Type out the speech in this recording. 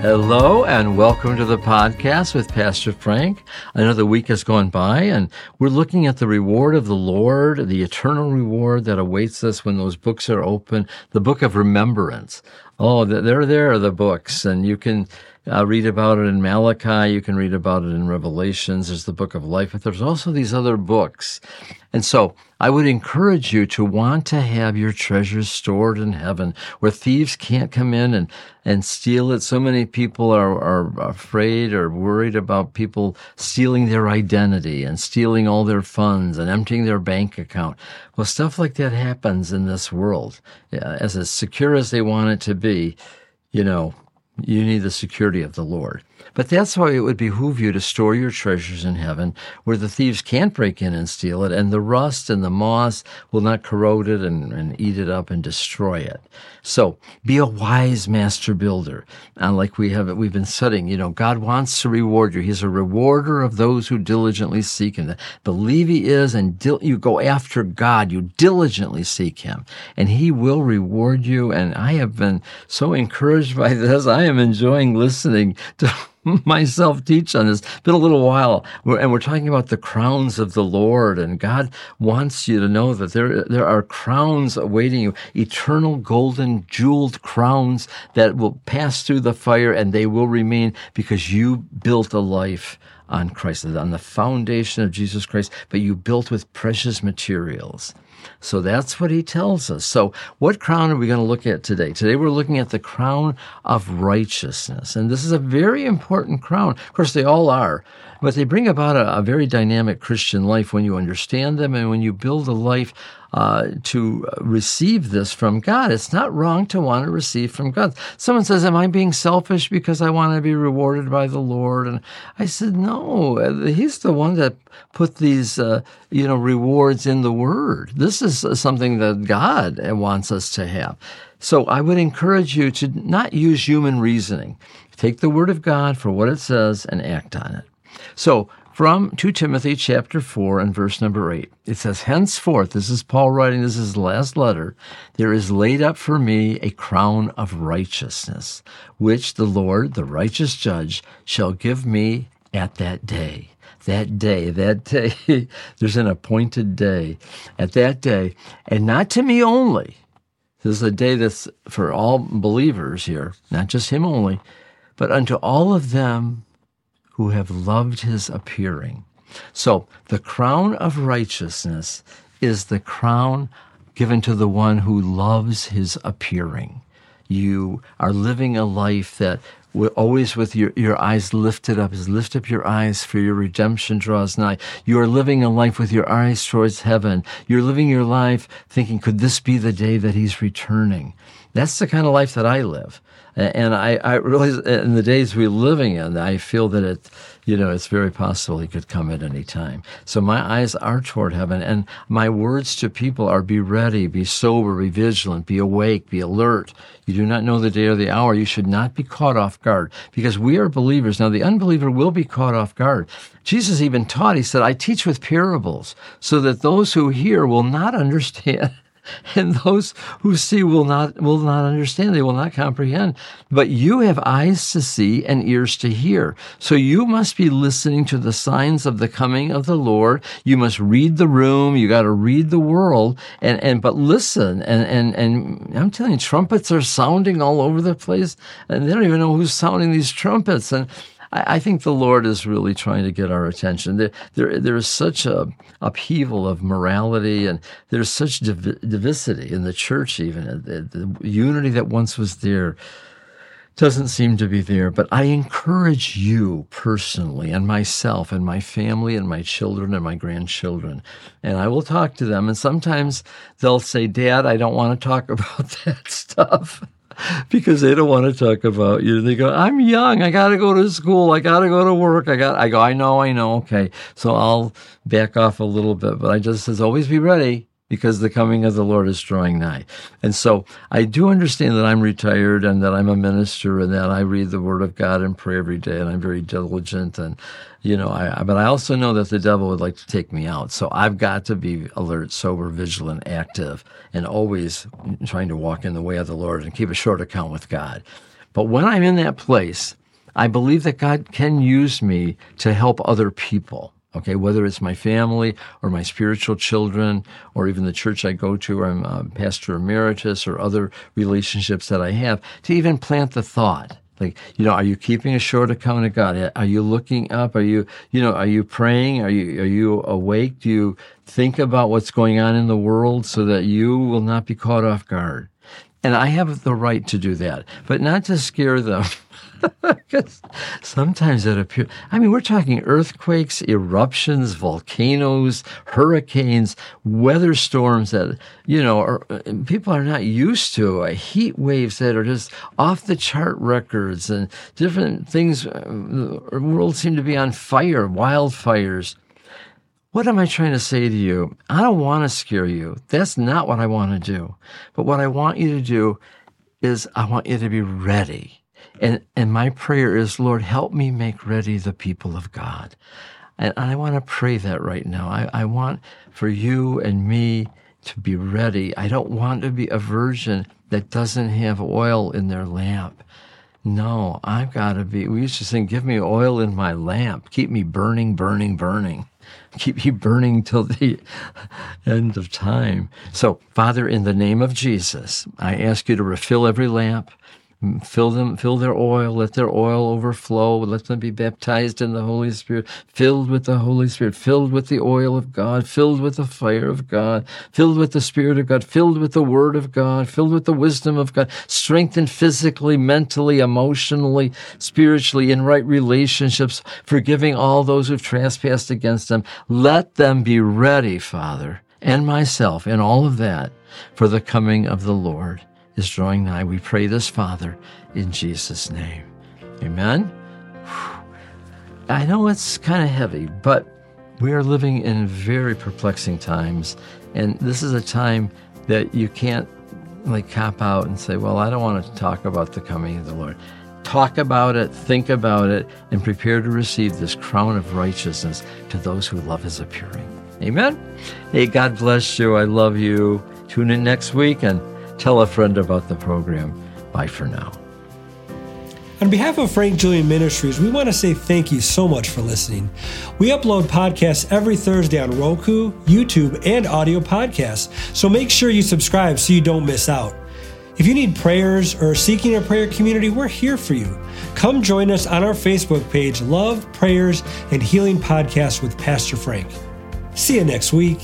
Hello and welcome to the podcast with Pastor Frank. Another week has gone by and we're looking at the reward of the Lord, the eternal reward that awaits us when those books are open, the book of remembrance. Oh, they're there, the books, and you can uh, read about it in Malachi. You can read about it in Revelations. There's the book of life, but there's also these other books. And so I would encourage you to want to have your treasures stored in heaven where thieves can't come in and, and steal it. So many people are, are afraid or worried about people stealing their identity and stealing all their funds and emptying their bank account. Well, stuff like that happens in this world. As, as secure as they want it to be, you know, you need the security of the Lord. But that's why it would behoove you to store your treasures in heaven where the thieves can't break in and steal it, and the rust and the moss will not corrode it and, and eat it up and destroy it. So be a wise master builder. And like we have we've been studying, you know, God wants to reward you. He's a rewarder of those who diligently seek him. Believe he is and dil- you go after God. You diligently seek him and he will reward you. And I have been so encouraged by this. I am enjoying listening to myself teach on this. Been a little while, and we're talking about the crowns of the Lord, and God wants you to know that there there are crowns awaiting you, eternal golden jeweled crowns that will pass through the fire, and they will remain because you built a life on Christ, on the foundation of Jesus Christ, but you built with precious materials. So that's what he tells us. So, what crown are we going to look at today? Today, we're looking at the crown of righteousness. And this is a very important crown. Of course, they all are, but they bring about a, a very dynamic Christian life when you understand them and when you build a life uh, to receive this from God. It's not wrong to want to receive from God. Someone says, Am I being selfish because I want to be rewarded by the Lord? And I said, No, He's the one that put these, uh, you know, rewards in the Word. This is something that God wants us to have. So I would encourage you to not use human reasoning. Take the Word of God for what it says and act on it. So from 2 Timothy chapter 4 and verse number 8. It says, Henceforth, this is Paul writing, this is his last letter, there is laid up for me a crown of righteousness, which the Lord, the righteous judge, shall give me at that day. That day, that day, there's an appointed day. At that day, and not to me only. This is a day that's for all believers here, not just him only, but unto all of them who have loved his appearing. So the crown of righteousness is the crown given to the one who loves his appearing. You are living a life that always with your, your eyes lifted up is lift up your eyes for your redemption draws nigh. You are living a life with your eyes towards heaven. You're living your life thinking, could this be the day that he's returning? That's the kind of life that I live. And I, I realize uh, in the days we're living in, I feel that it, you know, it's very possible he could come at any time. So my eyes are toward heaven, and my words to people are be ready, be sober, be vigilant, be awake, be alert. You do not know the day or the hour. You should not be caught off guard because we are believers. Now, the unbeliever will be caught off guard. Jesus even taught, he said, I teach with parables so that those who hear will not understand and those who see will not will not understand. They will not comprehend. But you have eyes to see and ears to hear. So you must be listening to the signs of the coming of the lord. You must read the room. You got to read the world. And and but listen. And and and i'm telling you trumpets are sounding all over the place. And they don't even know who's sounding these trumpets. And I, I, think the Lord is really trying to get our attention. There, there, there is such a upheaval of morality, and there's such div- diversity in the church. Even the, the unity that once was there doesn't seem to be there. But I encourage you personally, and myself, and my family, and my children, and my grandchildren, and I will talk to them. And sometimes they'll say, "Dad, I don't want to talk about that stuff." because they don't want to talk about you. They go, I'm young. I got to go to school. I got to go to work. I got, I go, I know, I know. Okay. So I'll back off a little bit, but I just says, always be ready because the coming of the Lord is drawing nigh. And so I do understand that I'm retired and that I'm a minister and that I read the Word of God and pray every day and I'm very diligent and you know, I, but I also know that the devil would like to take me out. So I've got to be alert, sober, vigilant, active, and always trying to walk in the way of the Lord and keep a short account with God. But when I'm in that place, I believe that God can use me to help other people. Okay, whether it's my family or my spiritual children or even the church I go to, or I'm a pastor emeritus or other relationships that I have, to even plant the thought. Like, you know, are you keeping a short account of God? Are you looking up? Are you, you know, are you praying? Are you, are you awake? Do you think about what's going on in the world so that you will not be caught off guard? And I have the right to do that, but not to scare them. Because sometimes it appears, I mean, we're talking earthquakes, eruptions, volcanoes, hurricanes, weather storms that, you know, are, people are not used to, uh, heat waves that are just off the chart records and different things. Uh, the world seem to be on fire, wildfires. What am I trying to say to you? I don't want to scare you. That's not what I want to do. But what I want you to do is I want you to be ready. And, and my prayer is, Lord, help me make ready the people of God. And I want to pray that right now. I, I want for you and me to be ready. I don't want to be a virgin that doesn't have oil in their lamp. No, I've got to be. We used to sing, Give me oil in my lamp. Keep me burning, burning, burning. Keep me burning till the end of time. So, Father, in the name of Jesus, I ask you to refill every lamp Mm, fill them, fill their oil, let their oil overflow, let them be baptized in the Holy Spirit, filled with the Holy Spirit, filled with the oil of God, filled with the fire of God, filled with the Spirit of God, filled with the Word of God, filled with the wisdom of God, strengthened physically, mentally, emotionally, spiritually, in right relationships, forgiving all those who've trespassed against them. Let them be ready, Father, and myself, and all of that for the coming of the Lord is drawing nigh. We pray this, Father, in Jesus' name. Amen. I know it's kind of heavy, but we are living in very perplexing times. And this is a time that you can't like cop out and say, well, I don't want to talk about the coming of the Lord. Talk about it, think about it, and prepare to receive this crown of righteousness to those who love his appearing. Amen. Hey, God bless you. I love you. Tune in next week and tell a friend about the program. Bye for now. On behalf of Frank Julian Ministries, we want to say thank you so much for listening. We upload podcasts every Thursday on Roku, YouTube, and audio podcasts, so make sure you subscribe so you don't miss out. If you need prayers or seeking a prayer community, we're here for you. Come join us on our Facebook page, Love, Prayers, and Healing Podcast with Pastor Frank. See you next week.